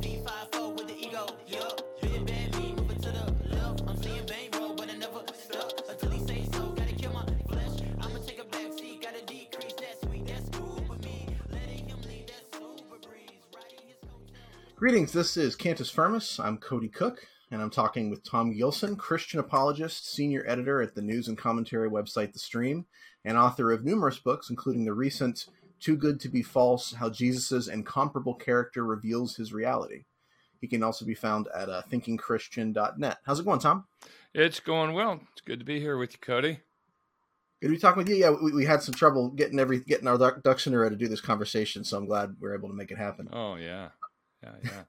V54 with the ego, yup. Big bad me, moving to the left. I'm seeing bang but I never stuck until he say so. Gotta kill my flesh. I'ma take a back seat, gotta decrease that sweet, that's cool with me. Letting him lead that super breeze, riding his coattails. Greetings, this is Cantus Firmus. I'm Cody Cook, and I'm talking with Tom Gilson, Christian apologist, senior editor at the news and commentary website The Stream, and author of numerous books, including the recent Too Good to Be False How Jesus' Incomparable Character Reveals His Reality. He can also be found at uh, thinkingchristian.net. How's it going, Tom? It's going well. It's good to be here with you, Cody. Good to be talking with you. Yeah, we, we had some trouble getting every getting our ducks in a row to do this conversation, so I'm glad we are able to make it happen. Oh yeah, yeah, yeah.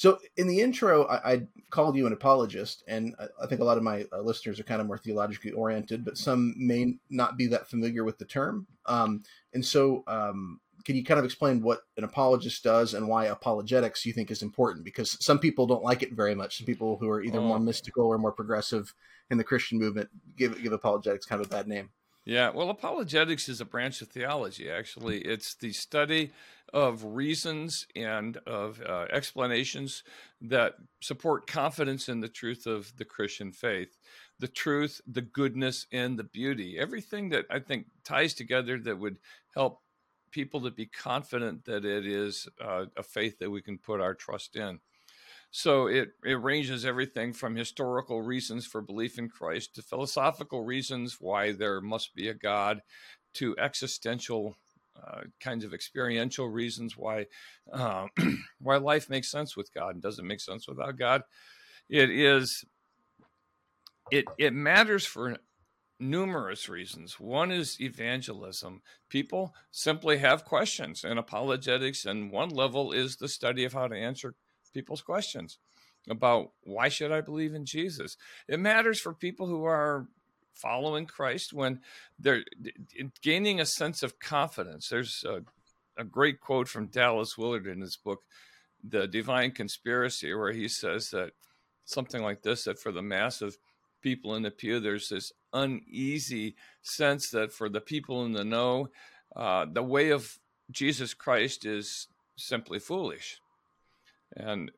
So in the intro, I, I called you an apologist, and I, I think a lot of my uh, listeners are kind of more theologically oriented, but some may not be that familiar with the term. Um, and so, um, can you kind of explain what an apologist does and why apologetics you think is important? Because some people don't like it very much. Some people who are either Oh. more mystical or more progressive in the Christian movement give give apologetics kind of a bad name. Yeah, well, apologetics is a branch of theology, actually. It's the study of reasons and of uh, explanations that support confidence in the truth of the Christian faith. The truth, the goodness, and the beauty. Everything that I think ties together that would help people to be confident that it is uh, a faith that we can put our trust in. So it, it ranges everything from historical reasons for belief in Christ to philosophical reasons why there must be a God to existential uh, kinds of experiential reasons why uh, why life makes sense with God and doesn't make sense without God. It is it it matters for numerous reasons. One is evangelism. People simply have questions, and apologetics, and one level is the study of how to answer people's questions about why should I believe in Jesus. It matters for people who are following Christ when they're gaining a sense of confidence. There's a, a great quote from Dallas Willard in his book, The Divine Conspiracy, where he says that something like this that for the mass of people in the pew, there's this uneasy sense that for the people in the know, uh, the way of Jesus Christ is simply foolish. And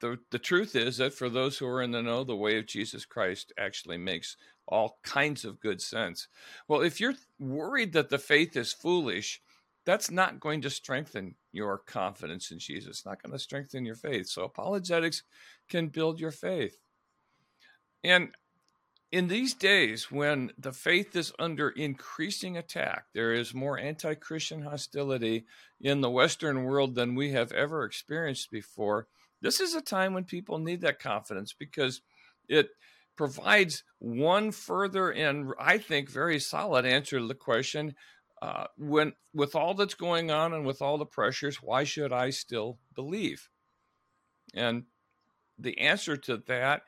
the, the truth is that for those who are in the know, the way of Jesus Christ actually makes all kinds of good sense. Well, if you're worried that the faith is foolish, that's not going to strengthen your confidence in Jesus. It's not going to strengthen your faith. So apologetics can build your faith. And in these days when the faith is under increasing attack, there is more anti Christian hostility in the Western world than we have ever experienced before. This is a time when people need that confidence because it provides one further and I think very solid answer to the question uh, when with all that's going on and with all the pressures, why should I still believe? And the answer to that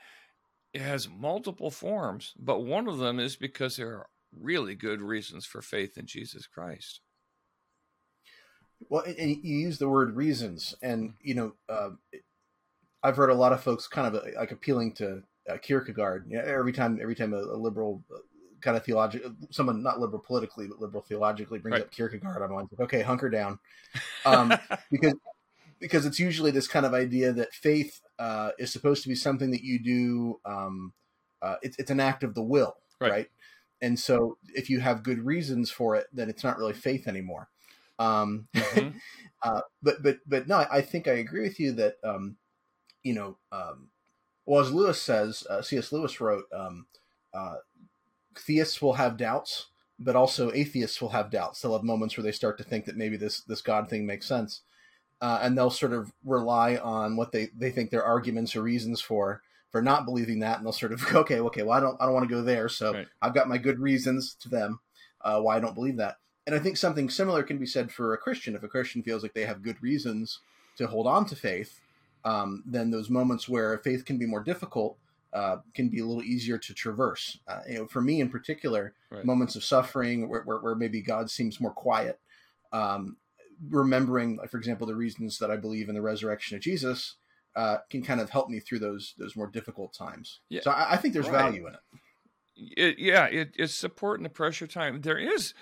has multiple forms, but one of them is because there are really good reasons for faith in Jesus Christ. Well, and you use the word reasons, and you know, uh, I've heard a lot of folks kind of like appealing to uh, Kierkegaard. You know, every time, every time a, a liberal uh, kind of theological, someone not liberal politically, but liberal theologically brings Right. up Kierkegaard, I'm like, okay, hunker down, um, because because it's usually this kind of idea that faith uh, is supposed to be something that you do. Um, uh, it's it's an act of the will, Right. right. And so, if you have good reasons for it, then it's not really faith anymore. Um, Mhm. uh, but but but no, I think I agree with you that um, you know, um, well, as Lewis says, uh, C.S. Lewis wrote, um, uh, theists will have doubts, but also atheists will have doubts. They'll have moments where they start to think that maybe this this God thing makes sense, uh, and they'll sort of rely on what they they think their arguments or reasons for for not believing that, and they'll sort of okay, okay, well, I don't I don't want to go there, so Right. I've got my good reasons to them uh, why I don't believe that. And I think something similar can be said for a Christian. If a Christian feels like they have good reasons to hold on to faith, um, then those moments where faith can be more difficult uh, can be a little easier to traverse. Uh, you know, for me in particular, Right. moments of suffering where, where, where maybe God seems more quiet, um, remembering, for example, the reasons that I believe in the resurrection of Jesus uh, can kind of help me through those those more difficult times. Yeah. So I, I think there's Right. value in it. it, yeah, it, it's support in the pressure time. There is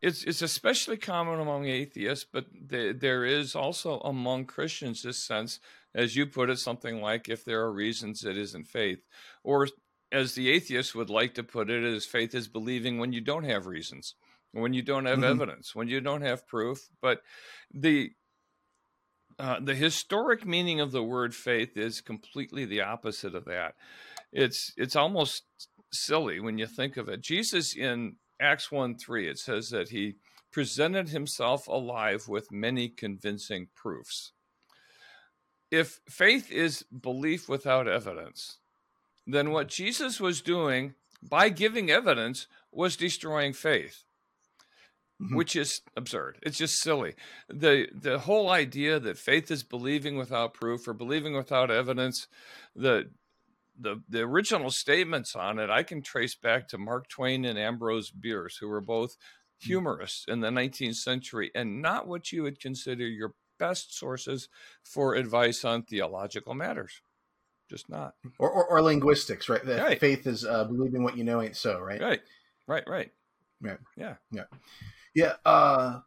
it's it's especially common among atheists, but the, there is also among Christians this sense, as you put it, something like if there are reasons, it isn't faith, or as the atheist would like to put it, is faith is believing when you don't have reasons, when you don't have Mhm. evidence, when you don't have proof. But the uh, the historic meaning of the word faith is completely the opposite of that. It's it's almost silly when you think of it. Jesus in Acts 1 3, it says that he presented himself alive with many convincing proofs. If faith is belief without evidence, then what Jesus was doing by giving evidence was destroying faith Mhm. which is absurd. It's just silly. the The whole idea that faith is believing without proof or believing without evidence, the the the original statements on it, I can trace back to Mark Twain and Ambrose Bierce, who were both humorists in the 19th century, and not what you would consider your best sources for advice on theological matters. Just not or, or, or linguistics, right? That Right. faith is uh, believing what you know ain't so, right? right, right, right. Right. Yeah. Yeah. Yeah. Uh,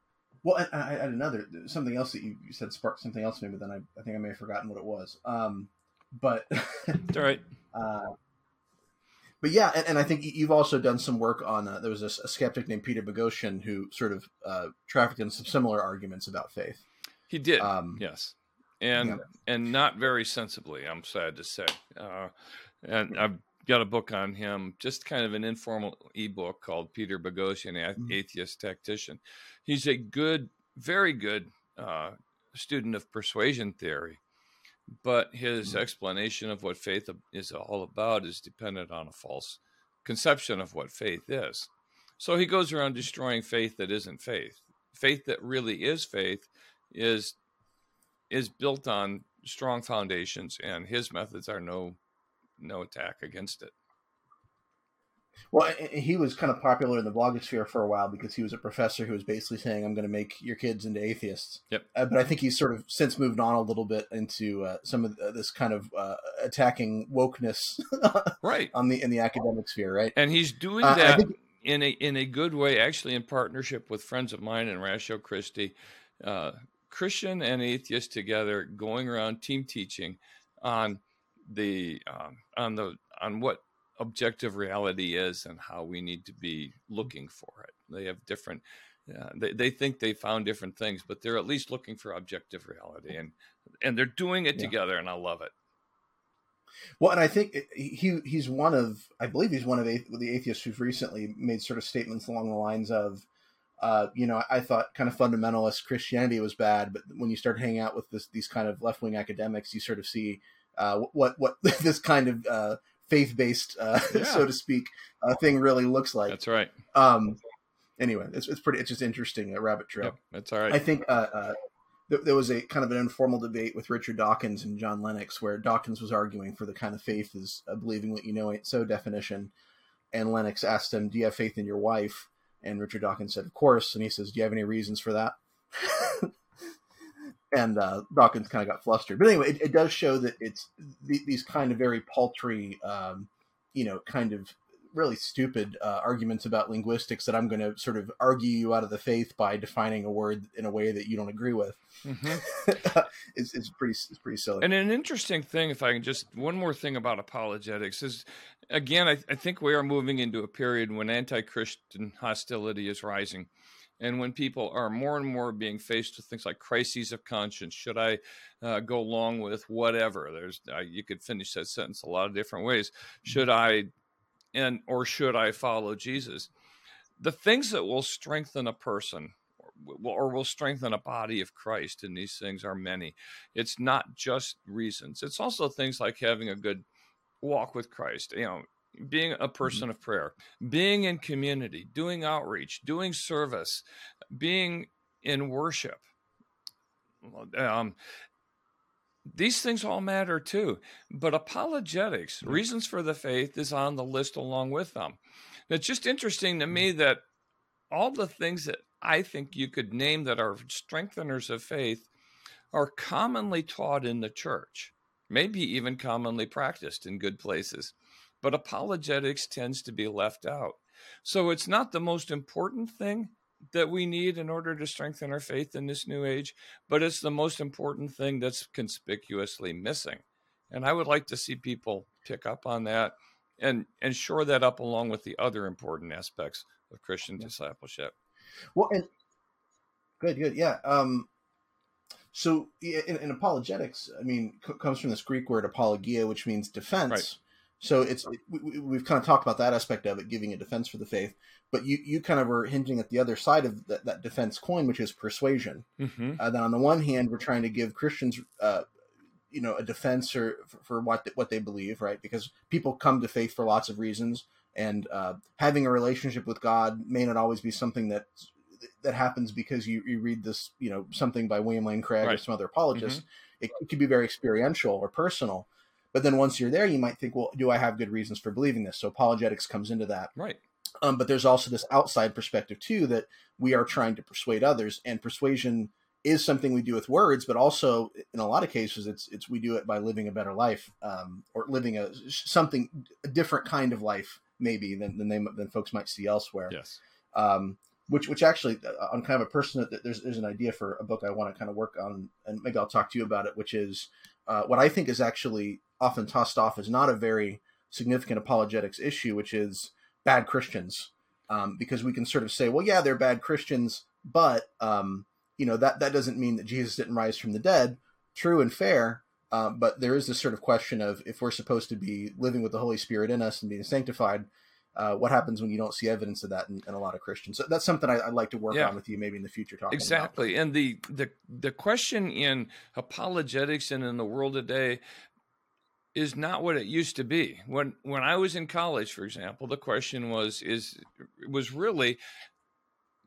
well, I, I had another something else that you, you said sparked something else maybe. then I, I think I may have forgotten what it was. Um, but It's all right. uh, but yeah, and, and I think you've also done some work on. Uh, there was a, a skeptic named Peter Boghossian who sort of uh, trafficked in some similar arguments about faith. He did. Um, Yes, and Yeah. and not very sensibly. I'm sad to say. Uh, and I've got a book on him, just kind of an informal ebook called Peter Boghossian, A- Mhm. Atheist Tactician. He's a good, very good uh, student of persuasion theory, but his Mhm. explanation of what faith is all about is dependent on a false conception of what faith is. So he goes around destroying faith that isn't faith. Faith that really is faith is is built on strong foundations, and his methods are no no attack against it. Well, he was kind of popular in the blogosphere for a while because he was a professor who was basically saying, "I'm going to make your kids into atheists." Yep. Uh, but I think he's sort of since moved on a little bit into uh, some of this kind of uh, attacking wokeness Right, on the in the academic sphere, right? and he's doing Uh, that think- in a in a good way, actually, in partnership with friends of mine and Ratio Christi, uh, Christian and atheist together, going around team teaching on the um, on the on what objective reality is and how we need to be looking for it. They have different. Uh, they, they think they found different things, but they're at least looking for objective reality, and and they're doing it Yeah. together, and I love it. Well, and I think he he's one of I believe he's one of the the atheists who's recently made sort of statements along the lines of, uh, you know, I thought kind of fundamentalist Christianity was bad, but when you start hanging out with this these kind of left wing academics, you sort of see uh, what what this kind of uh, faith based, uh, Yeah. so to speak, uh, thing really looks like. That's right. Um, anyway, it's it's pretty it's just interesting a rabbit trail. Yep, that's all right. I think uh, uh, th- there was a kind of an informal debate with Richard Dawkins and John Lennox, where Dawkins was arguing for the kind of faith is uh, believing what you know ain't so definition, and Lennox asked him, "Do you have faith in your wife?" And Richard Dawkins said, "Of course." And he says, "Do you have any reasons for that?" and uh, Dawkins kind of got flustered. But anyway, it, it does show that it's th- these kind of very paltry, um, you know, kind of really stupid uh, arguments about linguistics that I'm going to sort of argue you out of the faith by defining a word in a way that you don't agree with. Mhm. it's, it's pretty it's pretty silly. And an interesting thing, if I can just one more thing about apologetics is, again, I, I think we are moving into a period when anti-Christian hostility is rising, and when people are more and more being faced with things like crises of conscience. Should I uh, go along with whatever? There's uh, you could finish that sentence a lot of different ways. Should I, and or should I follow Jesus? The things that will strengthen a person. Or or will strengthen a body of Christ, and these things are many it's not just reasons it's also things like having a good walk with christ you know being a mm-hmm. person of prayer being in community doing outreach doing service being in worship um, these things all matter too but apologetics mm-hmm. reasons for the faith is on the list along with them. It's just interesting to mm-hmm. me that all the things that i think you could name that are strengtheners of faith are commonly taught in the church, maybe even commonly practiced in good places, but apologetics tends to be left out. So it's not the most important thing, that we need in order to strengthen our faith in this new age, but it's the most important thing that's conspicuously missing. And I would like to see people pick up on that and and shore that up along with the other important aspects of Christian Yeah. discipleship. Well, and good, good, yeah. Um, so in, in apologetics, I mean, c- comes from this Greek word apologia, which means defense. Right. So it's it, we, we've kind of talked about that aspect of it, giving a defense for the faith. But you you kind of were hinting at the other side of that, that defense coin, which is persuasion. hmm Uh, that on the one hand, we're trying to give Christians, uh, you know, a defense or for, for what what they believe, right? Because people come to faith for lots of reasons, and uh, having a relationship with God may not always be something that that happens because you, you read this, you know, something by William Lane Craig or some other apologist. It, it could be very experiential or personal. But then once you're there, you might think, well, do I have good reasons for believing this? So apologetics comes into that. Right. Um, but there's also this outside perspective too that we are trying to persuade others, and persuasion is something we do with words, but also in a lot of cases, it's it's we do it by living a better life um, or living a something a different kind of life maybe than than, they, than folks might see elsewhere. Yes. Um, which which actually uh, on kind of a personal there's there's an idea for a book I want to kind of work on, and maybe I'll talk to you about it, which is uh, what I think is actually often tossed off as not a very significant apologetics issue, which is bad Christians, um, because we can sort of say, well, yeah, they're bad Christians, but um, you know that that doesn't mean that Jesus didn't rise from the dead. True and fair, uh, but there is this sort of question of if we're supposed to be living with the Holy Spirit in us and being sanctified, uh, what happens when you don't see evidence of that in, in a lot of Christians? So that's something I, would like to work Yeah. on with you, maybe in the future. Talking about. Exactly. And the, the the question in apologetics and in the world today is not what it used to be. When when I was in college, for example, the question was is was really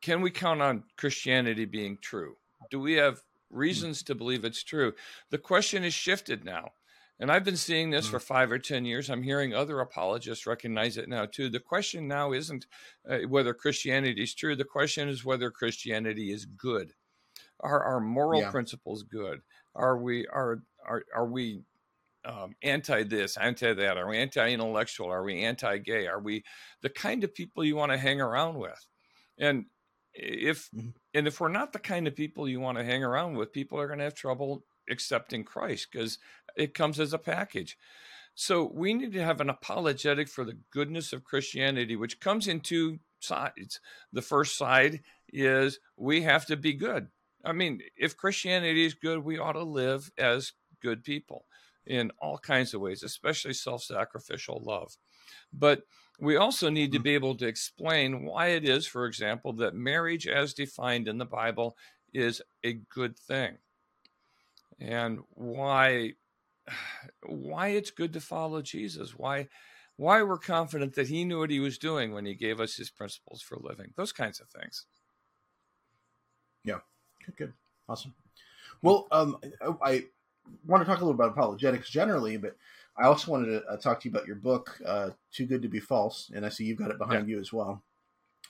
can we count on Christianity being true? Do we have reasons to believe it's true? The question has shifted now. And I've been seeing this Mm. for five or 10 years. I'm hearing other apologists recognize it now too. The question now isn't uh, whether Christianity is true. The question is whether Christianity is good. Are our moral Yeah. principles good? Are we are are are we um, anti this, anti that? Are we anti intellectual? Are we anti gay? Are we the kind of people you want to hang around with? And if Mhm. and if we're not the kind of people you want to hang around with, people are going to have trouble accepting Christ because it comes as a package. So we need to have an apologetic for the goodness of Christianity, which comes in two sides. The first side is we have to be good. I mean, if Christianity is good, we ought to live as good people in all kinds of ways, especially self sacrificial love. But we also need to be able to explain why it is, for example, that marriage as defined in the Bible is a good thing and why why it's good to follow Jesus, why why we're confident that he knew what he was doing when he gave us his principles for living. Those kinds of things. Yeah. Good, good, awesome. Well, um, I, I want to talk a little about apologetics generally, but I also wanted to uh, talk to you about your book, uh, "Too Good to Be False," and I see you've got it behind you as well.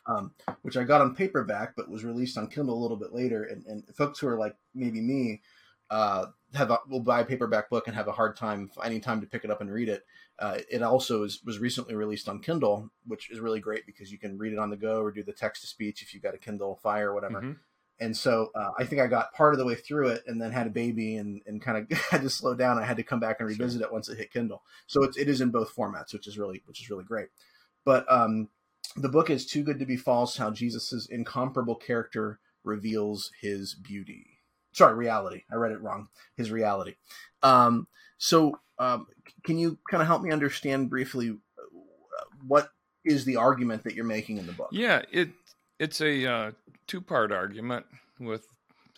Um, which I got on paperback, but was released on Kindle a little bit later. And, and folks who are like maybe me uh, have a, will buy a paperback book and have a hard time finding time to pick it up and read it. Uh, it also is, was recently released on Kindle, which is really great because you can read it on the go or do the text to speech if you've got a Kindle Fire or whatever. Mhm. And so uh, I think I got part of the way through it and then had a baby and, and kind of had to slow down. I had to come back and revisit it once it hit Kindle. So it's, it is in both formats, which is really which is really great. But um, the book is Too Good to Be False How Jesus's Incomparable Character Reveals His Beauty. Sorry, reality. I read it wrong. His reality. Um, so um, can you kind of help me understand briefly uh, what is the argument that you're making in the book? Yeah, it it's a uh, two part argument with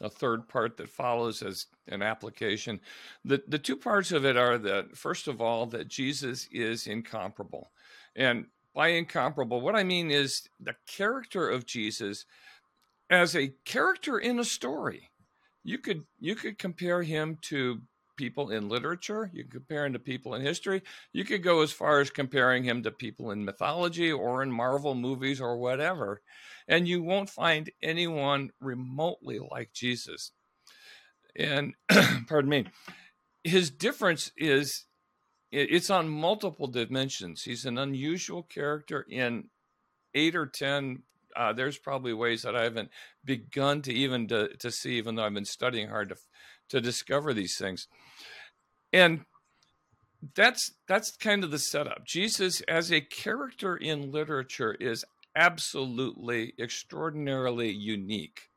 a third part that follows as an application. The the two parts of it are that first of all that Jesus is incomparable. And by incomparable, what I mean is the character of Jesus as a character in a story. You could you could compare him to people in literature, you can compare him to people in history, you could go as far as comparing him to people in mythology or in Marvel movies or whatever, and you won't find anyone remotely like Jesus. And pardon me, his difference is it's on multiple dimensions. He's an unusual character in eight or ten uh, there's probably ways that I haven't begun to even to, to see, even though I've been studying hard to to discover these things. And that's that's kind of the setup. Jesus as a character in literature is absolutely extraordinarily unique.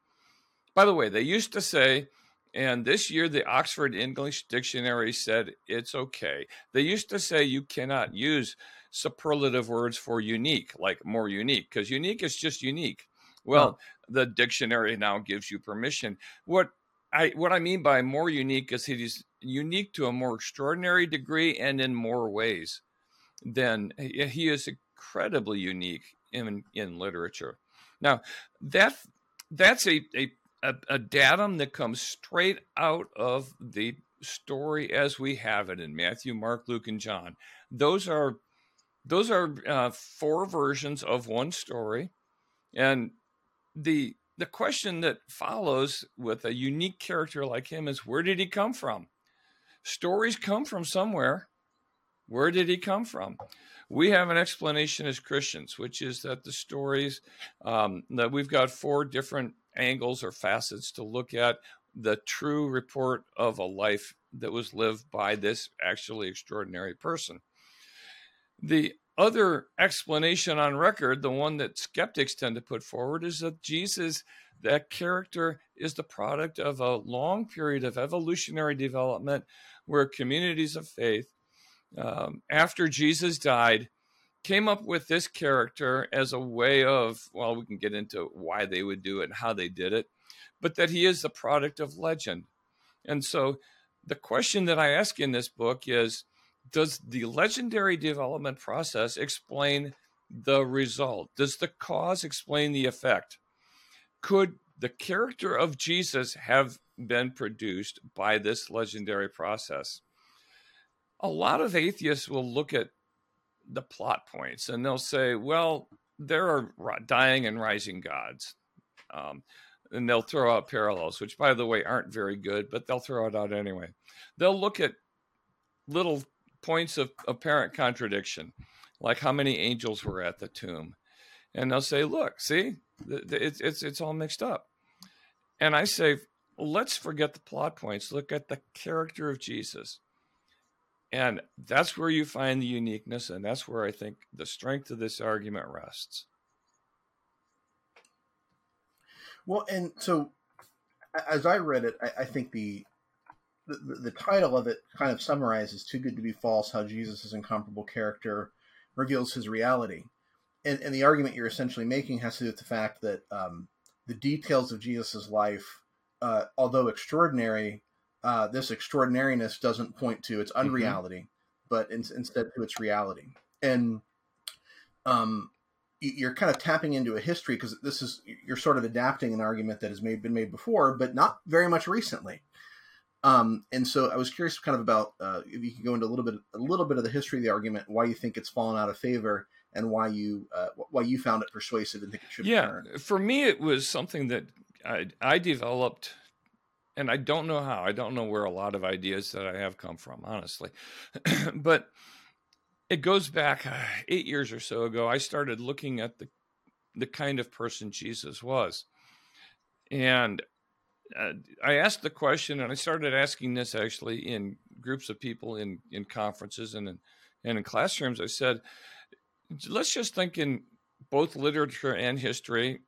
By the way, they used to say and this year, the Oxford English Dictionary said it's okay. They used to say you cannot use superlative words for unique, like more unique, because unique is just unique. Well, the dictionary now gives you permission. What I what I mean by more unique is he's unique to a more extraordinary degree and in more ways than he is incredibly unique in in literature. Now that that's a, a a, a datum that comes straight out of the story as we have it in Matthew, Mark, Luke, and John. Those are those are uh, four versions of one story, and the the question that follows with a unique character like him is where did he come from? Stories come from somewhere. Where did he come from? We have an explanation as Christians, which is that the stories um, that we've got four different angles or facets to look at the true report of a life that was lived by this actually extraordinary person. The other explanation on record, the one that skeptics tend to put forward, is that Jesus, that character, is the product of a long period of evolutionary development where communities of faith, um, after Jesus died, came up with this character as a way of, well, we can get into why they would do it and how they did it, but that he is the product of legend. And so the question that I ask in this book is Does the legendary development process explain the result? Does the cause explain the effect? Could the character of Jesus have been produced by this legendary process? A lot of atheists will look at the plot points and they'll say, well, there are dying and rising gods. Um, and they'll throw out parallels, which, by the way, aren't very good, but they'll throw it out anyway. They'll look at little points of apparent contradiction, like how many angels were at the tomb. And they'll say, look, see, it's, it's, it's all mixed up. And I say, let's forget the plot points. Look at the character of Jesus. And that's where you find the uniqueness, and that's where I think the strength of this argument rests. Well, and so as I read it, I, I think the, the, the title of it kind of summarizes "Too Good to Be False: How Jesus' Incomparable Character Reveals His Reality." And, and the argument you're essentially making has to do with the fact that um, the details of Jesus' life, uh, although extraordinary, uh, this extraordinariness doesn't point to its mm-hmm. unreality, mm-hmm. but in, instead to its reality. And um, you're kind of tapping into a history because this is you're sort of adapting an argument that has made, been made before, but not very much recently. Um, and so I was curious, kind of about uh, if you could go into a little bit, a little bit of the history of the argument, why you think it's fallen out of favor, and why you uh, why you found it persuasive and think it should. Yeah, return. for me, it was something that I, I developed and I don't know how. I don't know where a lot of ideas that I have come from, honestly. but it goes back uh, eight years or so ago. I started looking at the the kind of person Jesus was, and uh, I asked the question, and I started asking this actually in groups of people in in conferences and in and in classrooms. I said, let's just think in both literature and history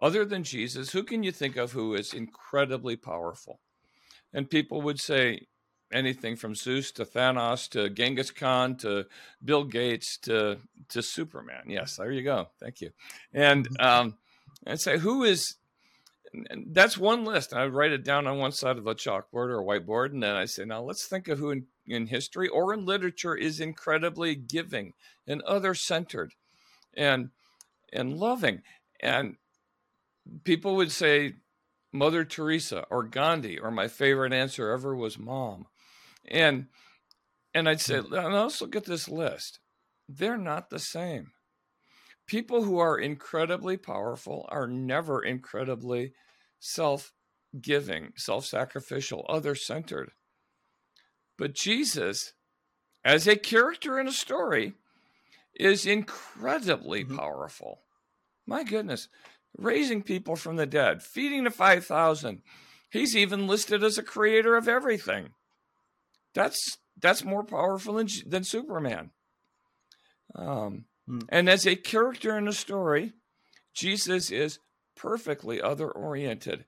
other than Jesus, who can you think of who is incredibly powerful? And people would say anything from Zeus to Thanos to Genghis Khan to Bill Gates to to Superman. Yes, there you go. Thank you. And mm-hmm. um, I'd say who is that's one list. I write it down on one side of a chalkboard or a whiteboard, and then I say, now let's think of who in, in history or in literature is incredibly giving and other centered and and loving. And people would say Mother Teresa or Gandhi, or my favorite answer ever was mom. And and I'd say, hmm. let's look at this list. They're not the same. People who are incredibly powerful are never incredibly self giving, self sacrificial, other centered. But Jesus, as a character in a story, is incredibly mm-hmm. powerful. My goodness, raising people from the dead, feeding the 5,000. He's even listed as a creator of everything. That's that's more powerful than, than Superman. Um, mm. And as a character in a story, Jesus is perfectly other oriented.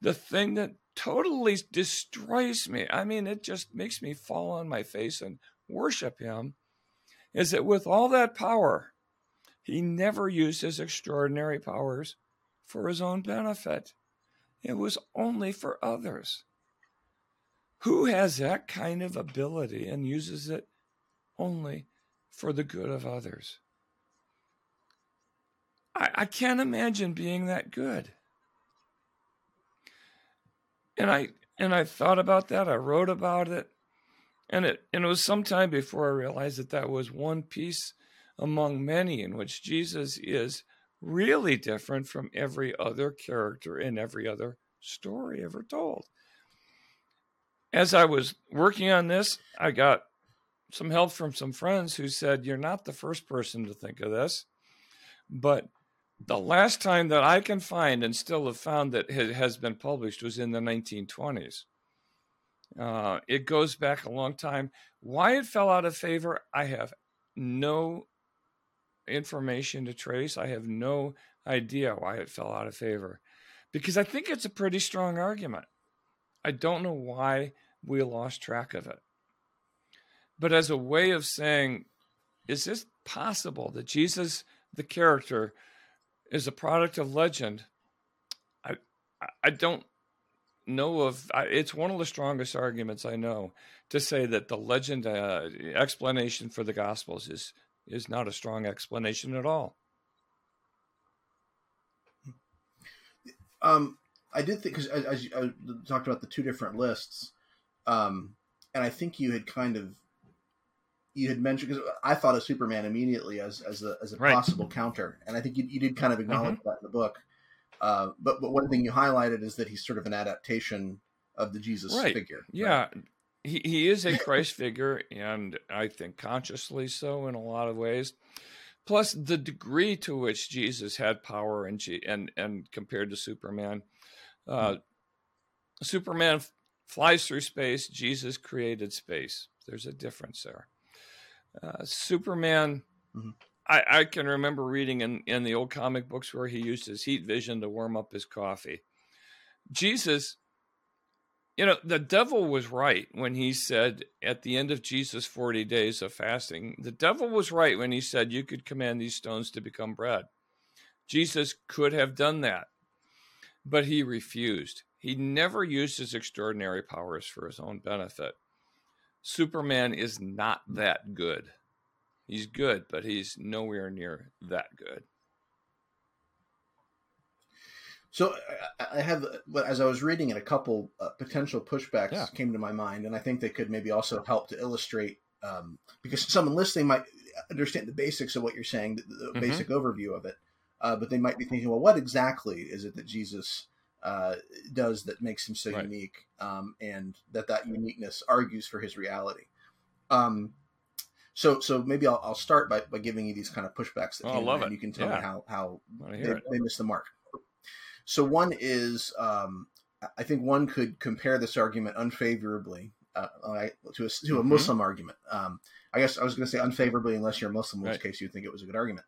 The thing that totally destroys me, I mean, it just makes me fall on my face and worship him, is that with all that power, he never used his extraordinary powers for his own benefit. It was only for others. Who has that kind of ability and uses it only for the good of others? I, I can't imagine being that good. And I and I thought about that. I wrote about it, and it and it was some time before I realized that that was one piece among many in which Jesus is really different from every other character in every other story ever told. As I was working on this, I got some help from some friends who said, You're not the first person to think of this, but the last time that I can find and still have found that has been published was in the 1920s. Uh, it goes back a long time. Why it fell out of favor, I have no information to trace. I have no idea why it fell out of favor because I think it's a pretty strong argument. I don't know why we lost track of it. But as a way of saying, is this possible that Jesus, the character, is a product of legend? I I don't know of. It's one of the strongest arguments I know to say that the legend uh, explanation for the Gospels is is not a strong explanation at all. Um, I did think because as, I talked about the two different lists, um, and I think you had kind of you had mentioned because I thought of Superman immediately as as a as a right. possible counter, and I think you, you did kind of acknowledge mm-hmm. that in the book. Uh, but but one thing you highlighted is that he's sort of an adaptation of the Jesus right. figure. Yeah, right? he he is a Christ figure, and I think consciously so in a lot of ways plus the degree to which Jesus had power and and and compared to Superman. Uh, mm-hmm. Superman flies through space. Jesus created space. There's a difference there. Uh, Superman. Mm-hmm. I, I can remember reading in, in the old comic books where he used his heat vision to warm up his coffee. Jesus you know, the devil was right when he said at the end of Jesus' 40 days of fasting, the devil was right when he said you could command these stones to become bread. Jesus could have done that, but he refused. He never used his extraordinary powers for his own benefit. Superman is not that good. He's good, but he's nowhere near that good. So I have, as I was reading it, a couple uh, potential pushbacks yeah. came to my mind, and I think they could maybe also help to illustrate um, because someone listening might understand the basics of what you're saying, the, the mm-hmm. basic overview of it, uh, but they might be thinking, well, what exactly is it that Jesus uh, does that makes him so right. unique, um, and that that uniqueness argues for his reality? Um, so, so maybe I'll, I'll start by, by giving you these kind of pushbacks that oh, I love it. you can tell yeah. me how how they, they miss the mark. So one is, um, I think one could compare this argument unfavorably uh, to a, to a mm-hmm. Muslim argument. Um, I guess I was going to say unfavorably unless you're a Muslim, in which case you'd think it was a good argument.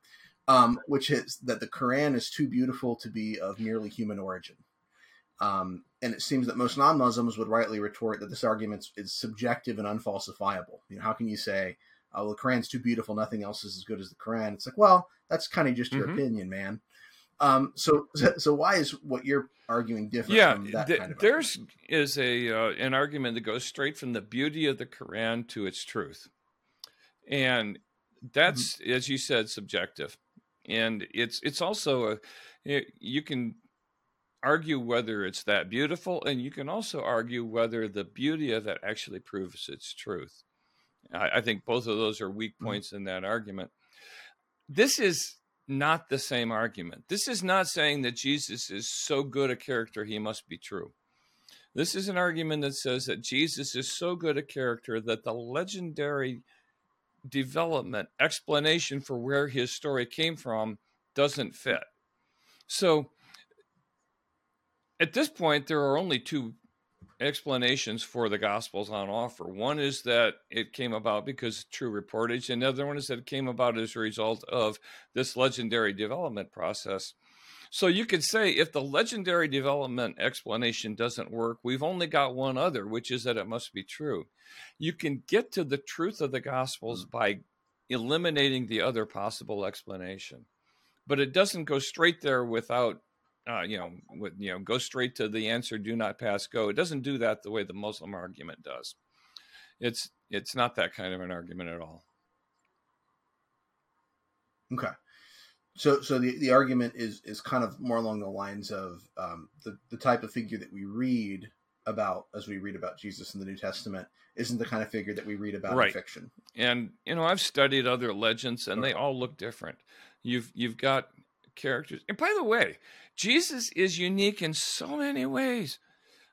Um, which is that the Quran is too beautiful to be of merely human origin. Um, and it seems that most non-Muslims would rightly retort that this argument is subjective and unfalsifiable. You know, how can you say, "Oh, well, the Quran's too beautiful; nothing else is as good as the Quran"? It's like, well, that's kind of just your mm-hmm. opinion, man. Um, so, so why is what you're arguing different? Yeah, th- kind of there's argument? is a uh, an argument that goes straight from the beauty of the Quran to its truth, and that's mm-hmm. as you said subjective, and it's it's also a it, you can argue whether it's that beautiful, and you can also argue whether the beauty of it actually proves its truth. I, I think both of those are weak mm-hmm. points mm-hmm. in that argument. This is not the same argument. This is not saying that Jesus is so good a character he must be true. This is an argument that says that Jesus is so good a character that the legendary development explanation for where his story came from doesn't fit. So at this point, there are only two explanations for the Gospels on offer. One is that it came about because of true reportage, and the other one is that it came about as a result of this legendary development process. So you could say if the legendary development explanation doesn't work, we've only got one other, which is that it must be true. You can get to the truth of the Gospels hmm. by eliminating the other possible explanation, but it doesn't go straight there without uh, you know, with, you know, go straight to the answer, do not pass go. It doesn't do that the way the Muslim argument does. It's it's not that kind of an argument at all. Okay. So, so the, the argument is is kind of more along the lines of um, the the type of figure that we read about as we read about Jesus in the New Testament isn't the kind of figure that we read about Right. in fiction. And you know, I've studied other legends, and they all look different. You've you've got characters, and by the way, Jesus is unique in so many ways.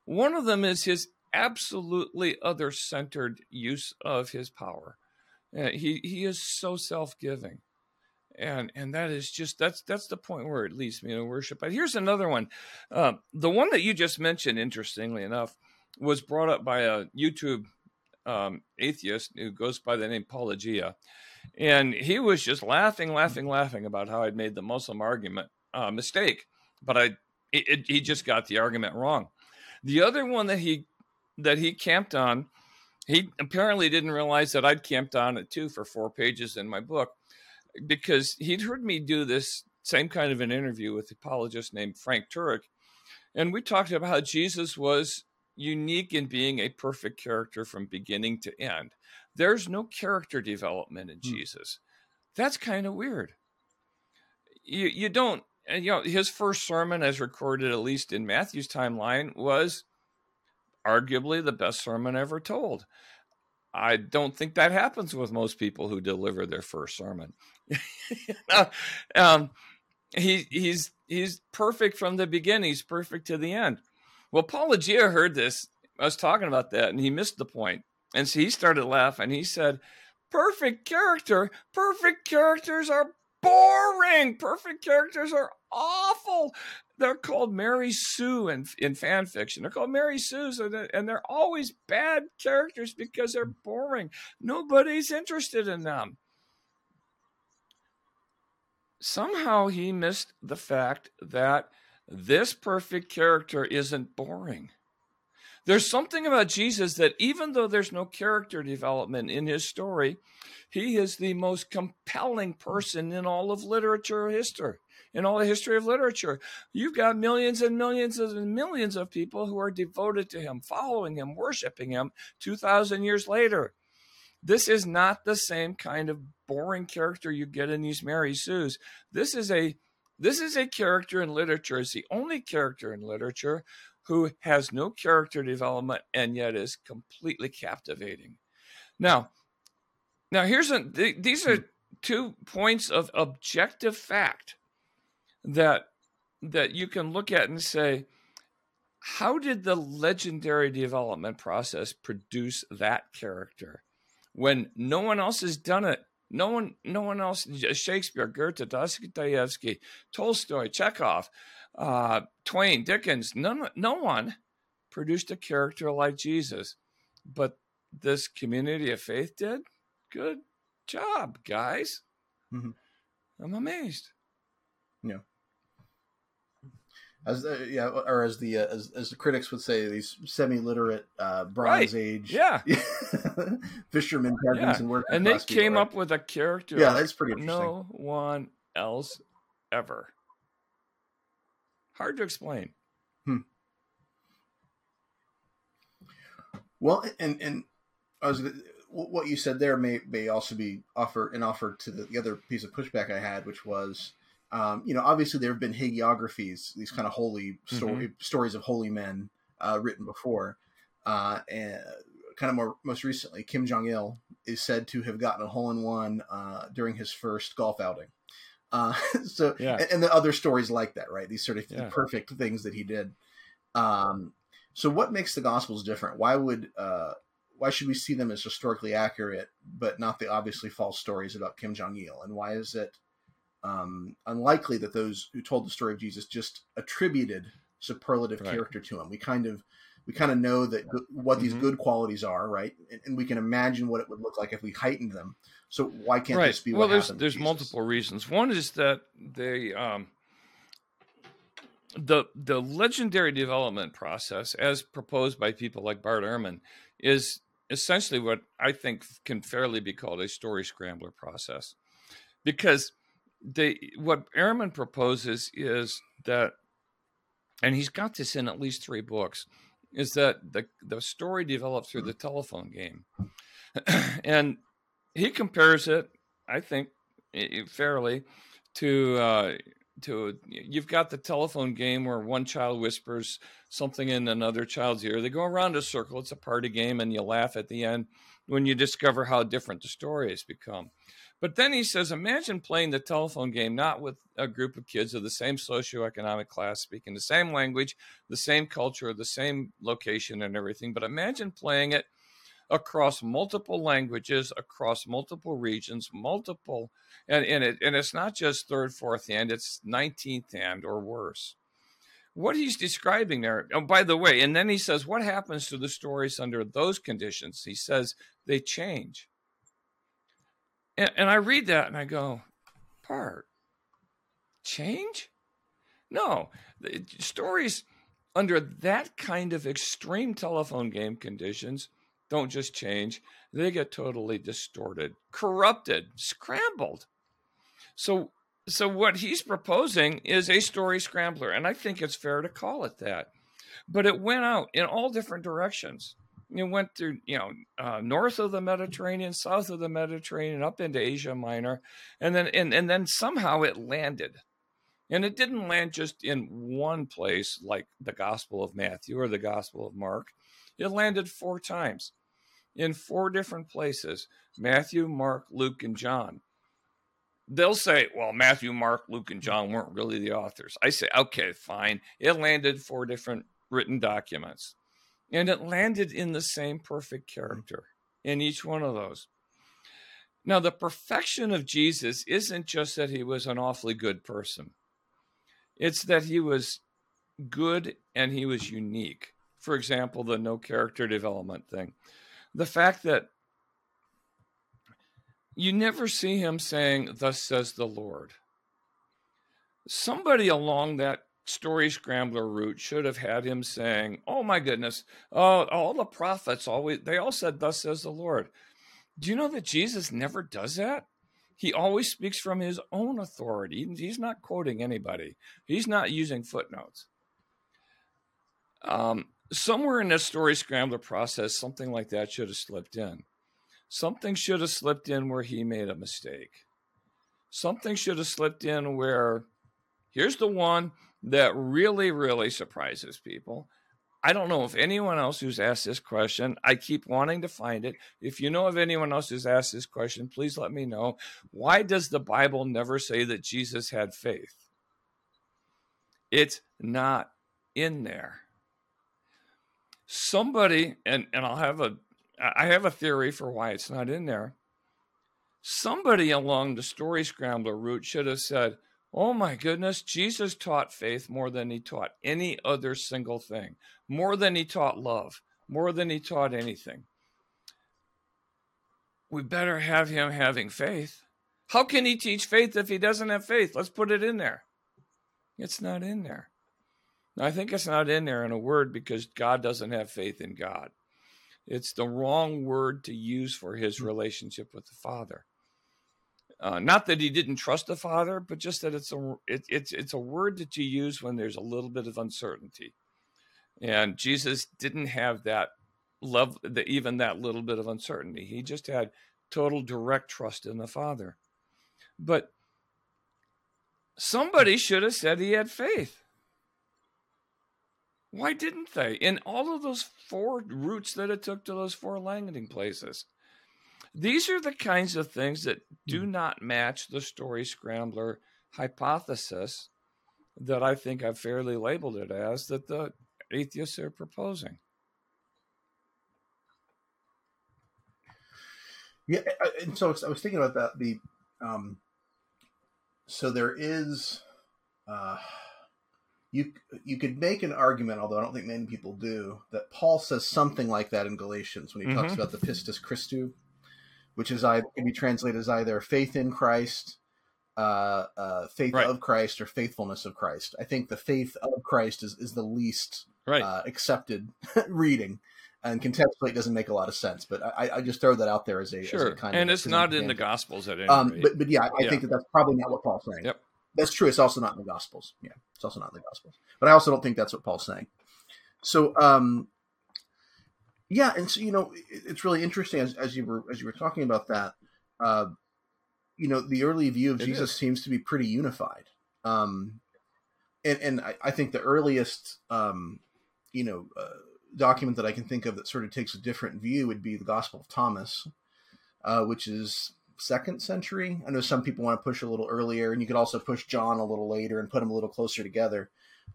One of them is his absolutely other-centered use of his power. Uh, he he is so self-giving, and and that is just that's that's the point where it leads me to worship. But here's another one, uh, the one that you just mentioned. Interestingly enough, was brought up by a YouTube um, atheist who goes by the name Paulogia. And he was just laughing, laughing, laughing about how I'd made the Muslim argument uh, mistake, but I it, it- he just got the argument wrong. The other one that he that he camped on, he apparently didn't realize that I'd camped on it too for four pages in my book, because he'd heard me do this same kind of an interview with the apologist named Frank Turek, and we talked about how Jesus was unique in being a perfect character from beginning to end. There's no character development in Hmm. Jesus. That's kind of weird. You you don't you know his first sermon as recorded at least in Matthew's timeline was arguably the best sermon ever told. I don't think that happens with most people who deliver their first sermon. um, he he's he's perfect from the beginning. He's perfect to the end. Well, Paulogia heard this. I was talking about that, and he missed the point. And so he started laughing. He said, "Perfect character. Perfect characters are boring. Perfect characters are awful. They're called Mary Sue in in fan fiction. They're called Mary Sue's, and and they're always bad characters because they're boring. Nobody's interested in them." Somehow he missed the fact that this perfect character isn't boring. There's something about Jesus that even though there's no character development in his story, he is the most compelling person in all of literature history, in all the history of literature. You've got millions and millions and millions of people who are devoted to him, following him, worshiping him 2,000 years later. This is not the same kind of boring character you get in these Mary Sues. This is a this is a character in literature. It's the only character in literature who has no character development and yet is completely captivating. Now, now here's a th- these are hmm. two points of objective fact that that you can look at and say how did the legendary development process produce that character when no one else has done it no one no one else shakespeare goethe dostoevsky tolstoy chekhov uh, twain dickens none, no one produced a character like jesus but this community of faith did good job guys Mhm. i'm amazed Yeah. As the, yeah, or as the uh, as, as the critics would say, these semi-literate uh, Bronze Right. Age yeah fishermen, peasants, Yeah. and working and they class people, came right? up with a character Yeah, that's pretty interesting. no one else ever hard to explain. Well, and and I was what you said there may may also be offer an offer to the, the other piece of pushback I had, which was, um, you know, obviously there have been hagiographies, these kind of holy story, stories of holy men uh, written before, uh, and kind of more most recently, Kim Jong Il is said to have gotten a hole in one uh, during his first golf outing. Uh, so Yeah. and, and the other stories like that, right? These sort of Yeah. perfect things that he did. Um, so what makes the Gospels different? Why would uh, why should we see them as historically accurate, but not the obviously false stories about Kim Jong Il? And why is it um, unlikely that those who told the story of Jesus just attributed superlative Right. character to him. We kind of we kind of know that what these Mhm. good qualities are, right? And, and we can imagine what it would look like if we heightened them. So why can't right. this be well, what there's there's multiple reasons. One is that they um, the the legendary development process, as proposed by people like Bart Ehrman, is essentially what I think can fairly be called a story scrambler process, because they what Ehrman proposes is that, and he's got this in at least three books, is that the the story developed through the telephone game, and he compares it, I think, fairly to uh, to you've got the telephone game where one child whispers something in another child's ear. They go around a circle. It's a party game, and you laugh at the end when you discover how different the story has become. But then he says, imagine playing the telephone game not with a group of kids of the same socioeconomic class, speaking the same language, the same culture, the same location, and everything. But imagine playing it across multiple languages, across multiple regions, multiple, and, and, it, and it's not just third, fourth hand, it's 19th hand or worse. What he's describing there, oh, by the way, and then he says, what happens to the stories under those conditions? He says they change. And, and I read that and I go, part, change? No, the stories under that kind of extreme telephone game conditions don't just change, they get totally distorted, corrupted, scrambled. So so what he's proposing is a story scrambler and I think it's fair to call it that. But it went out in all different directions. It went through, you know, uh, north of the Mediterranean, south of the Mediterranean, up into Asia Minor, and then and, and then somehow it landed. And it didn't land just in one place like the Gospel of Matthew or the Gospel of Mark. It landed four times in four different places Matthew, Mark, Luke, and John. They'll say, well, Matthew, Mark, Luke, and John weren't really the authors. I say, okay, fine. It landed four different written documents. And it landed in the same perfect character in each one of those. Now, the perfection of Jesus isn't just that he was an awfully good person, it's that he was good and he was unique. For example, the no character development thing. The fact that you never see him saying, Thus says the Lord. Somebody along that story scrambler route should have had him saying, Oh my goodness, oh, all the prophets always, they all said, Thus says the Lord. Do you know that Jesus never does that? He always speaks from his own authority. He's not quoting anybody, he's not using footnotes. Um, somewhere in that story scrambler process, something like that should have slipped in. Something should have slipped in where he made a mistake. Something should have slipped in where here's the one that really, really surprises people. I don't know if anyone else who's asked this question, I keep wanting to find it. If you know of anyone else who's asked this question, please let me know. Why does the Bible never say that Jesus had faith? It's not in there. Somebody, and, and I'll have a I have a theory for why it's not in there. Somebody along the story scrambler route should have said, Oh my goodness, Jesus taught faith more than he taught any other single thing, more than he taught love, more than he taught anything. We better have him having faith. How can he teach faith if he doesn't have faith? Let's put it in there. It's not in there. I think it's not in there in a word because God doesn't have faith in God. It's the wrong word to use for his relationship with the Father. Uh, not that he didn't trust the Father, but just that it's a it, it's it's a word that you use when there's a little bit of uncertainty, and Jesus didn't have that love, the, even that little bit of uncertainty. He just had total direct trust in the Father. But somebody should have said he had faith. Why didn't they? In all of those four routes that it took to those four landing places. These are the kinds of things that do not match the story scrambler hypothesis that I think I've fairly labeled it as that the atheists are proposing. Yeah, and so I was thinking about that. The um, so there is, uh, you you could make an argument, although I don't think many people do, that Paul says something like that in Galatians when he talks Mhm. about the pistis Christou, which is either can be translated as either faith in Christ, uh, uh, faith Right. of Christ, or faithfulness of Christ. I think the faith of Christ is, is the least Right. uh, accepted reading, and contextually it doesn't make a lot of sense. But I, I just throw that out there as a as a kind And of And it's not in the. Gospels at any Um, rate. but but yeah, I Yeah. think that that's probably not what Paul's saying. Yep. That's true. It's also not in the Gospels. Yeah, it's also not in the Gospels. But I also don't think that's what Paul's saying. So, um, yeah, and so you know, it, it's really interesting as, as you were as you were talking about that. Uh, you know, the early view of It Jesus is. seems to be pretty unified. Um, and and I, I think the earliest, um, you know, uh, document that I can think of that sort of takes a different view would be the Gospel of Thomas, uh, which is second century. I know some people want to push a little earlier, and you could also push John a little later and put them a little closer together.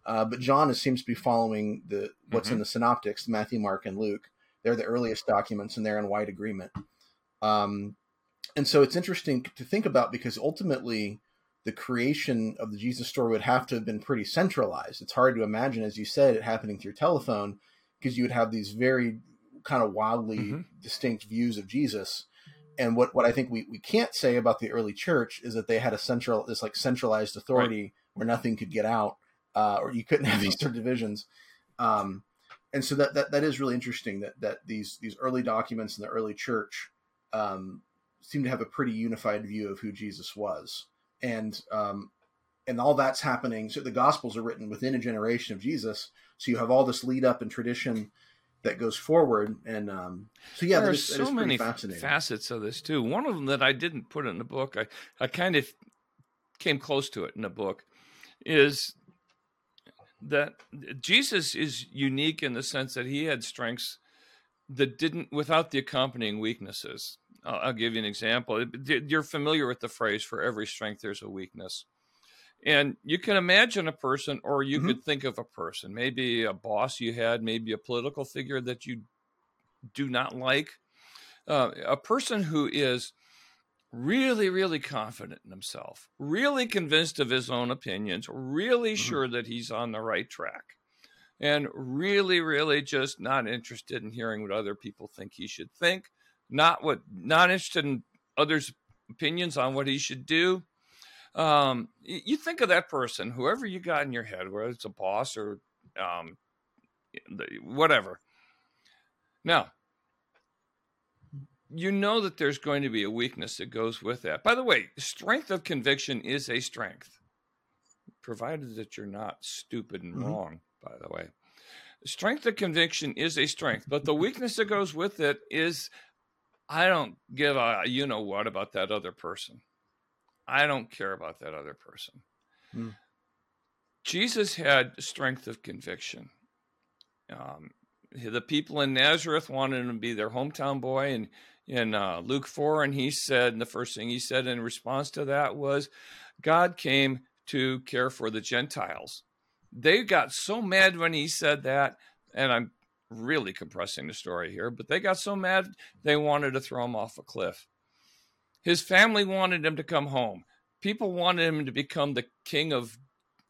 Uh, but John is, seems to be following the what's in the synoptics, Matthew, Mark, and Luke. They're the earliest documents, and they're in wide agreement. Um, and so it's interesting to think about because ultimately the creation of the Jesus story would have to have been pretty centralized. It's hard to imagine, as you said, it happening through telephone because you would have these very kind of wildly Mhm. distinct views of Jesus. And what, what I think we, we can't say about the early church is that they had a central this like centralized authority where nothing could get out, uh, or you couldn't have these sort of divisions. Um, and so that, that that is really interesting that that these these early documents in the early church um, seem to have a pretty unified view of who Jesus was, and um, and all that's happening. So the Gospels are written within a generation of Jesus, so you have all this lead up and tradition that goes forward, and um, so yeah, there that are is, that is so many fascinating. facets of this too. One of them that I didn't put in the book, I, I kind of came close to it in the book, is that Jesus is unique in the sense that he had strengths that didn't without the accompanying weaknesses. I'll, I'll give you an example. You're familiar with the phrase "for every strength there's a weakness." And you can imagine a person, or you Mhm. could think of a person, maybe a boss you had, maybe a political figure that you do not like, uh, a person who is really, really confident in himself, really convinced of his own opinions, really Mhm. sure that he's on the right track, and really, really just not interested in hearing what other people think he should think, not what, not interested in others' opinions on what he should do. Um, you think of that person, whoever you got in your head, whether it's a boss or um, whatever. Now, you know that there's going to be a weakness that goes with that. By the way, strength of conviction is a strength, provided that you're not stupid and Mhm. wrong, by the way. Strength of conviction is a strength, but the weakness that goes with it is I don't give a you know what about that other person. I don't care about that other person. Hmm. Jesus had strength of conviction. Um, the people in Nazareth wanted him to be their hometown boy, and in uh, Luke four, and he said, and the first thing he said in response to that was, "God came to care for the Gentiles." They got so mad when he said that, and I'm really compressing the story here, but they got so mad they wanted to throw him off a cliff. His family wanted him to come home. People wanted him to become the king of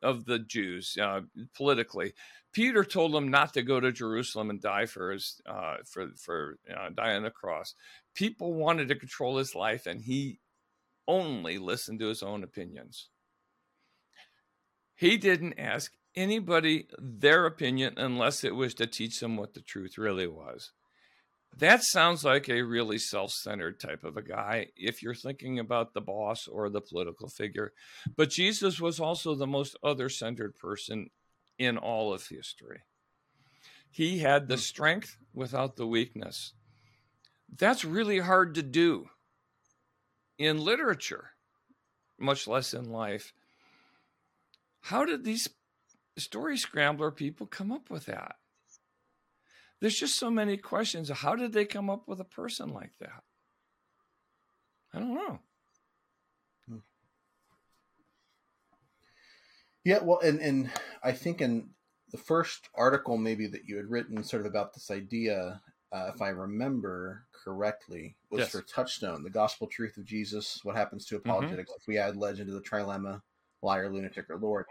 of the Jews uh, politically. Peter told him not to go to Jerusalem and die for his uh, for for uh, die on the cross. People wanted to control his life, and he only listened to his own opinions. He didn't ask anybody their opinion unless it was to teach them what the truth really was. That sounds like a really self centered type of a guy if you're thinking about the boss or the political figure. But Jesus was also the most other centered person in all of history. He had the hmm. strength without the weakness. That's really hard to do in literature, much less in life. How did these story scrambler people come up with that? There's just so many questions. How did they come up with a person like that? I don't know. Yeah, well, and and I think in the first article maybe that you had written sort of about this idea, uh, if I remember correctly, was Yes. for Touchstone, the gospel truth of Jesus, what happens to apologetics if we add legend to the trilemma, liar, lunatic, or Lord.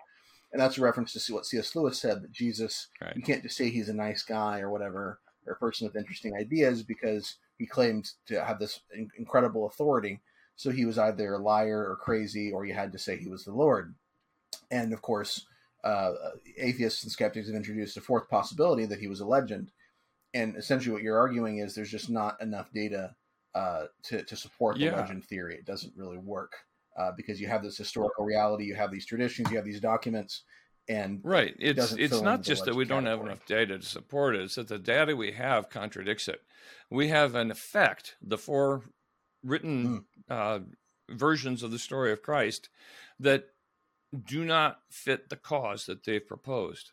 And that's a reference to what C.S. Lewis said that Jesus, Right. you can't just say he's a nice guy or whatever, or a person with interesting ideas because he claimed to have this in- incredible authority. So he was either a liar or crazy, or you had to say he was the Lord. And of course, uh, atheists and skeptics have introduced a fourth possibility that he was a legend. And essentially, what you're arguing is there's just not enough data uh, to, to support the Yeah. legend theory. It doesn't really work uh, because you have this historical reality, you have these traditions, you have these documents, and Right. It's it's not just that we don't have enough data to support it; it's that the data we have contradicts it. We have an effect. The four written Hmm. uh, versions of the story of Christ that do not fit the cause that they've proposed.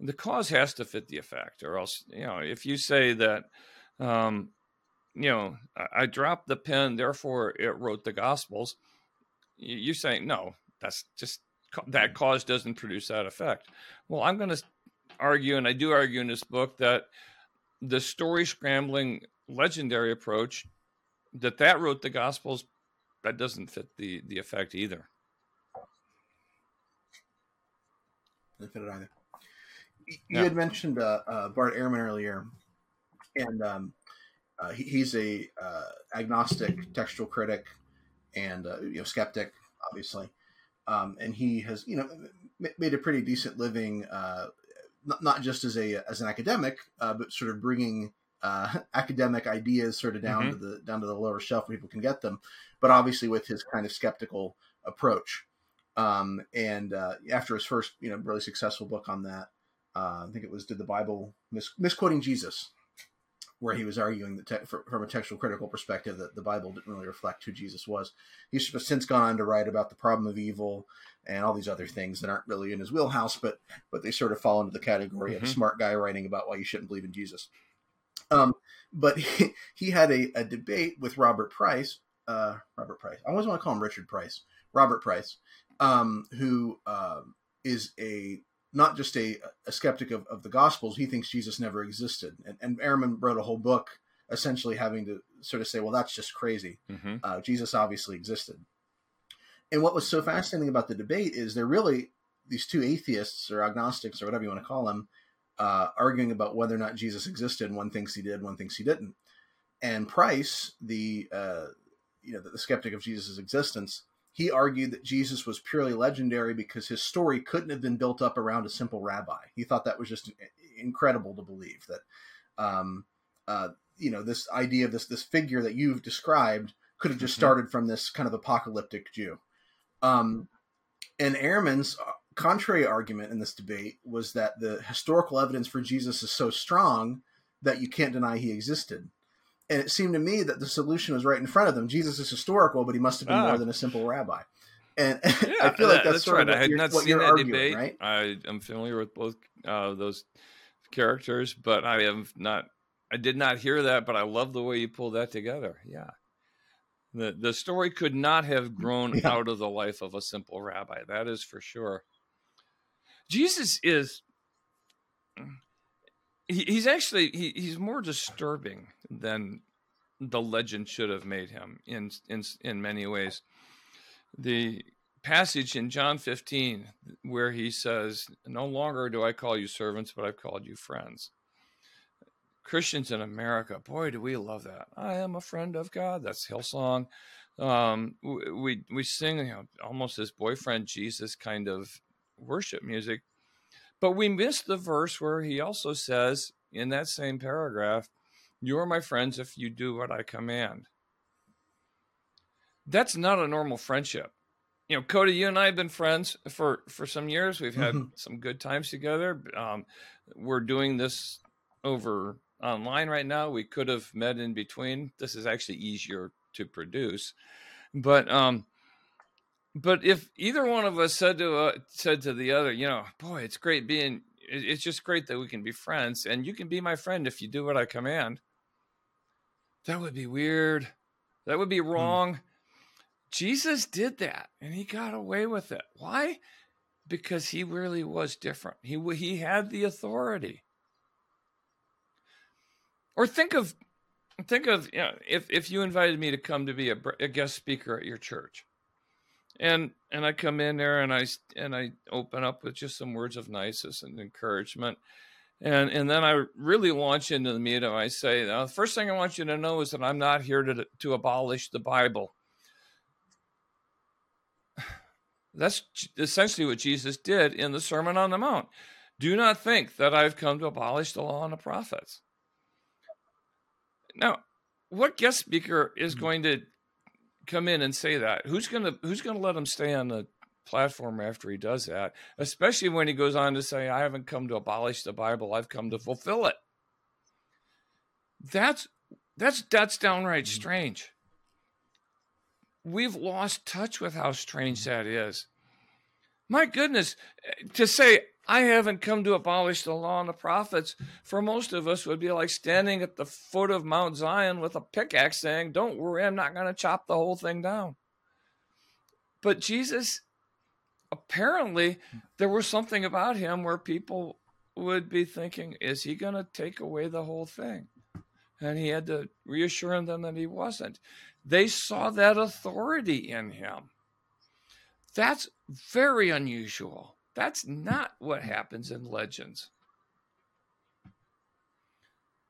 The cause has to fit the effect, or else you know if you say that. Um, you know, I, I dropped the pen, therefore it wrote the Gospels. You're saying no, that's just that cause doesn't produce that effect. Well, I'm going to argue, and I do argue in this book that the story scrambling legendary approach that that wrote the Gospels that doesn't fit the the effect either. didn't fit it either. You Yeah. had mentioned uh, uh, Bart Ehrman earlier, and um, uh, he, he's a uh, agnostic textual critic and uh, you know skeptic, obviously, um, and he has you know made a pretty decent living, uh, not, not just as a as an academic, uh, but sort of bringing uh, academic ideas sort of down Mhm. to the down to the lower shelf where people can get them, but obviously with his kind of skeptical approach. Um, and uh, after his first, you know, really successful book on that, uh, I think it was "Did the Bible mis- misquoting Jesus?" Where he was arguing that te- fr- from a textual critical perspective that the Bible didn't really reflect who Jesus was. He's since gone on to write about the problem of evil and all these other things that aren't really in his wheelhouse, but but they sort of fall into the category of Mhm. a smart guy writing about why you shouldn't believe in Jesus. Um, but he, he had a, a debate with Robert Price. Uh, Robert Price. I always want to call him Richard Price. Robert Price, um, who um, is a not just a, a skeptic of, of the Gospels. He thinks Jesus never existed, and, and Ehrman wrote a whole book essentially having to sort of say, well, that's just crazy. Mm-hmm. Uh, Jesus obviously existed. And what was so fascinating about the debate is they're really these two atheists or agnostics or whatever you want to call them uh, arguing about whether or not Jesus existed. One thinks he did, one thinks he didn't. And Price, the uh, you know the skeptic of Jesus' existence, he argued that Jesus was purely legendary because his story couldn't have been built up around a simple rabbi. He thought that was just incredible to believe that um, uh, you know this idea of this this figure that you've described could have just Mhm. started from this kind of apocalyptic Jew. Um, and Ehrman's uh, contrary argument in this debate was that the historical evidence for Jesus is so strong that you can't deny he existed. And it seemed to me that the solution was right in front of them. Jesus is historical, but he must have been Ah. more than a simple rabbi. And Yeah, I feel like that- that's, sort right. of I what had you're, not seen that arguing, debate. right? I am familiar with both uh, those characters, but I have not. I did not hear that, but I love the way you pulled that together. Yeah, the the story could not have grown Yeah. out of the life of a simple rabbi. That is for sure. Jesus is. He, he's actually he, he's more disturbing than the legend should have made him in in in many ways. The passage in John 15 where he says, "No longer do I call you servants, but I've called you friends." Christians in America, boy, do we love that. I am a friend of God. That's Hillsong. Um, we we sing you know, almost as boyfriend Jesus kind of worship music, but we miss the verse where he also says in that same paragraph, "You are my friends if you do what I command." That's not a normal friendship you know, Cody, you and I have been friends for for some years. We've had Mhm. some good times together. Um, we're doing this over online right now. We could have met in between. This is actually easier to produce, but um, but if either one of us said to uh, said to the other, you know, boy, it's great being. It's just great that we can be friends, and you can be my friend if you do what I command. That would be weird. That would be wrong. Jesus did that and he got away with it. Why? Because he really was different. He he had the authority. Or think of think of you know, if if you invited me to come to be a, a guest speaker at your church, and and I come in there and I and I open up with just some words of niceness and encouragement, and and then I really launch into the meat. And I say, now, the first thing I want you to know is that I'm not here to to abolish the Bible. That's essentially what Jesus did in the Sermon on the Mount. Do not think that I've come to abolish the law and the prophets. Now, what guest speaker is mm-hmm. going to come in and say that? Who's going to who's going to let him stay on the platform after he does that? Especially when he goes on to say, "I haven't come to abolish the Bible; I've come to fulfill it." That's that's that's downright mm-hmm. strange. We've lost touch with how strange mm-hmm. that is. My goodness, to say I haven't come to abolish the law and the prophets for most of us would be like standing at the foot of Mount Zion with a pickaxe saying, Don't worry, I'm not going to chop the whole thing down. But Jesus, apparently, there was something about him where people would be thinking, Is he going to take away the whole thing? And he had to reassure them that he wasn't. They saw that authority in him. That's very unusual. That's not what happens in legends.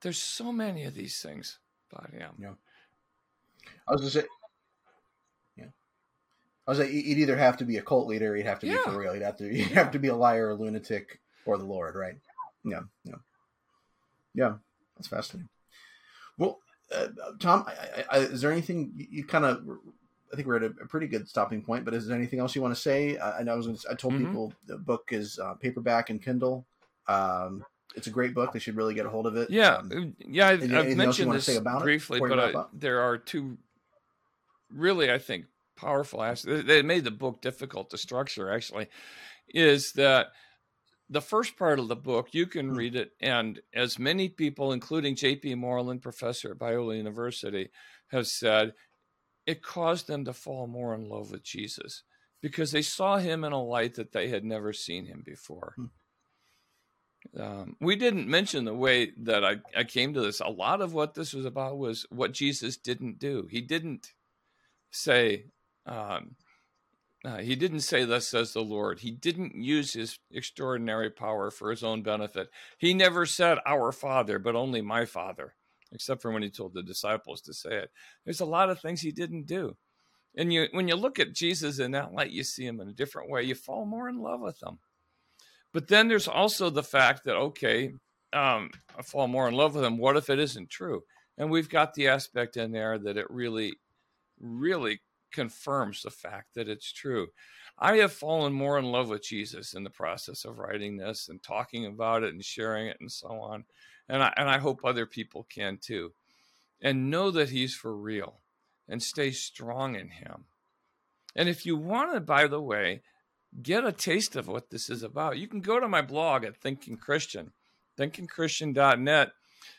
There's so many of these things about him. Yeah. I was gonna say, yeah. I was like, you'd either have to be a cult leader, you'd have to yeah. be for real. You'd have to, you'd have to be a liar, a lunatic, or the Lord, right? Yeah, yeah, yeah. That's fascinating. Well, uh, Tom, I, I, is there anything you, you kind of I think we're at a, a, pretty good stopping point. But is there anything else you want to say? I, I know I was. Gonna, I told mm-hmm. people the book is uh, paperback and Kindle. Um, it's a great book. They should really get a hold of it. Yeah, um, uh, yeah. I've, I've mentioned this briefly, but I, there are two really, I think, powerful aspects. They made the book difficult to structure. Actually, is that the first part of the book you can mm-hmm. read it, and as many people, including J.P. Moreland, professor at Biola University, have said, it caused them to fall more in love with Jesus because they saw him in a light that they had never seen him before. Hmm. Um, we didn't mention the way that I, I came to this. A lot of what this was about was what Jesus didn't do. He didn't say, um, uh, he didn't say, Thus says the Lord. He didn't use his extraordinary power for his own benefit. He never said, Our Father, but only my Father except for when he told the disciples to say it. There's a lot of things he didn't do. And you, when you look at Jesus in that light, you see him in a different way. You fall more in love with him. But then there's also the fact that, okay, um, I fall more in love with him. What if it isn't true? And we've got the aspect in there that it really, really confirms the fact that it's true. I have fallen more in love with Jesus in the process of writing this and talking about it and sharing it and so on and I, and I hope other people can too. And know that He's for real and stay strong in Him. And if you want to, by the way, get a taste of what this is about, you can go to my blog at Thinking Christian, thinkingchristian.net,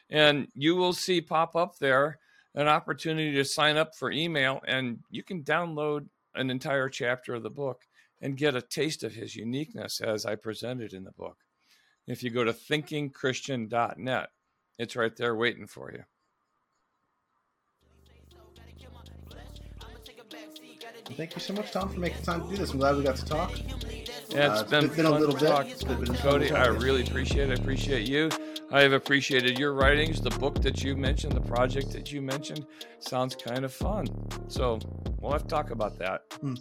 and you will see pop up there an opportunity to sign up for email, and you can download an entire chapter of the book and get a taste of his uniqueness as I presented in the book. If you go to thinkingchristian.net, it's right there waiting for you. thank you so much, Tom, for making time to do this. I'm glad we got to talk. Yeah, it's uh, been, been a little bit. Been Cody, I really appreciate it. I appreciate you. I have appreciated your writings, the book that you mentioned, the project that you mentioned. Sounds kind of fun. So we'll have to talk about that. Hmm.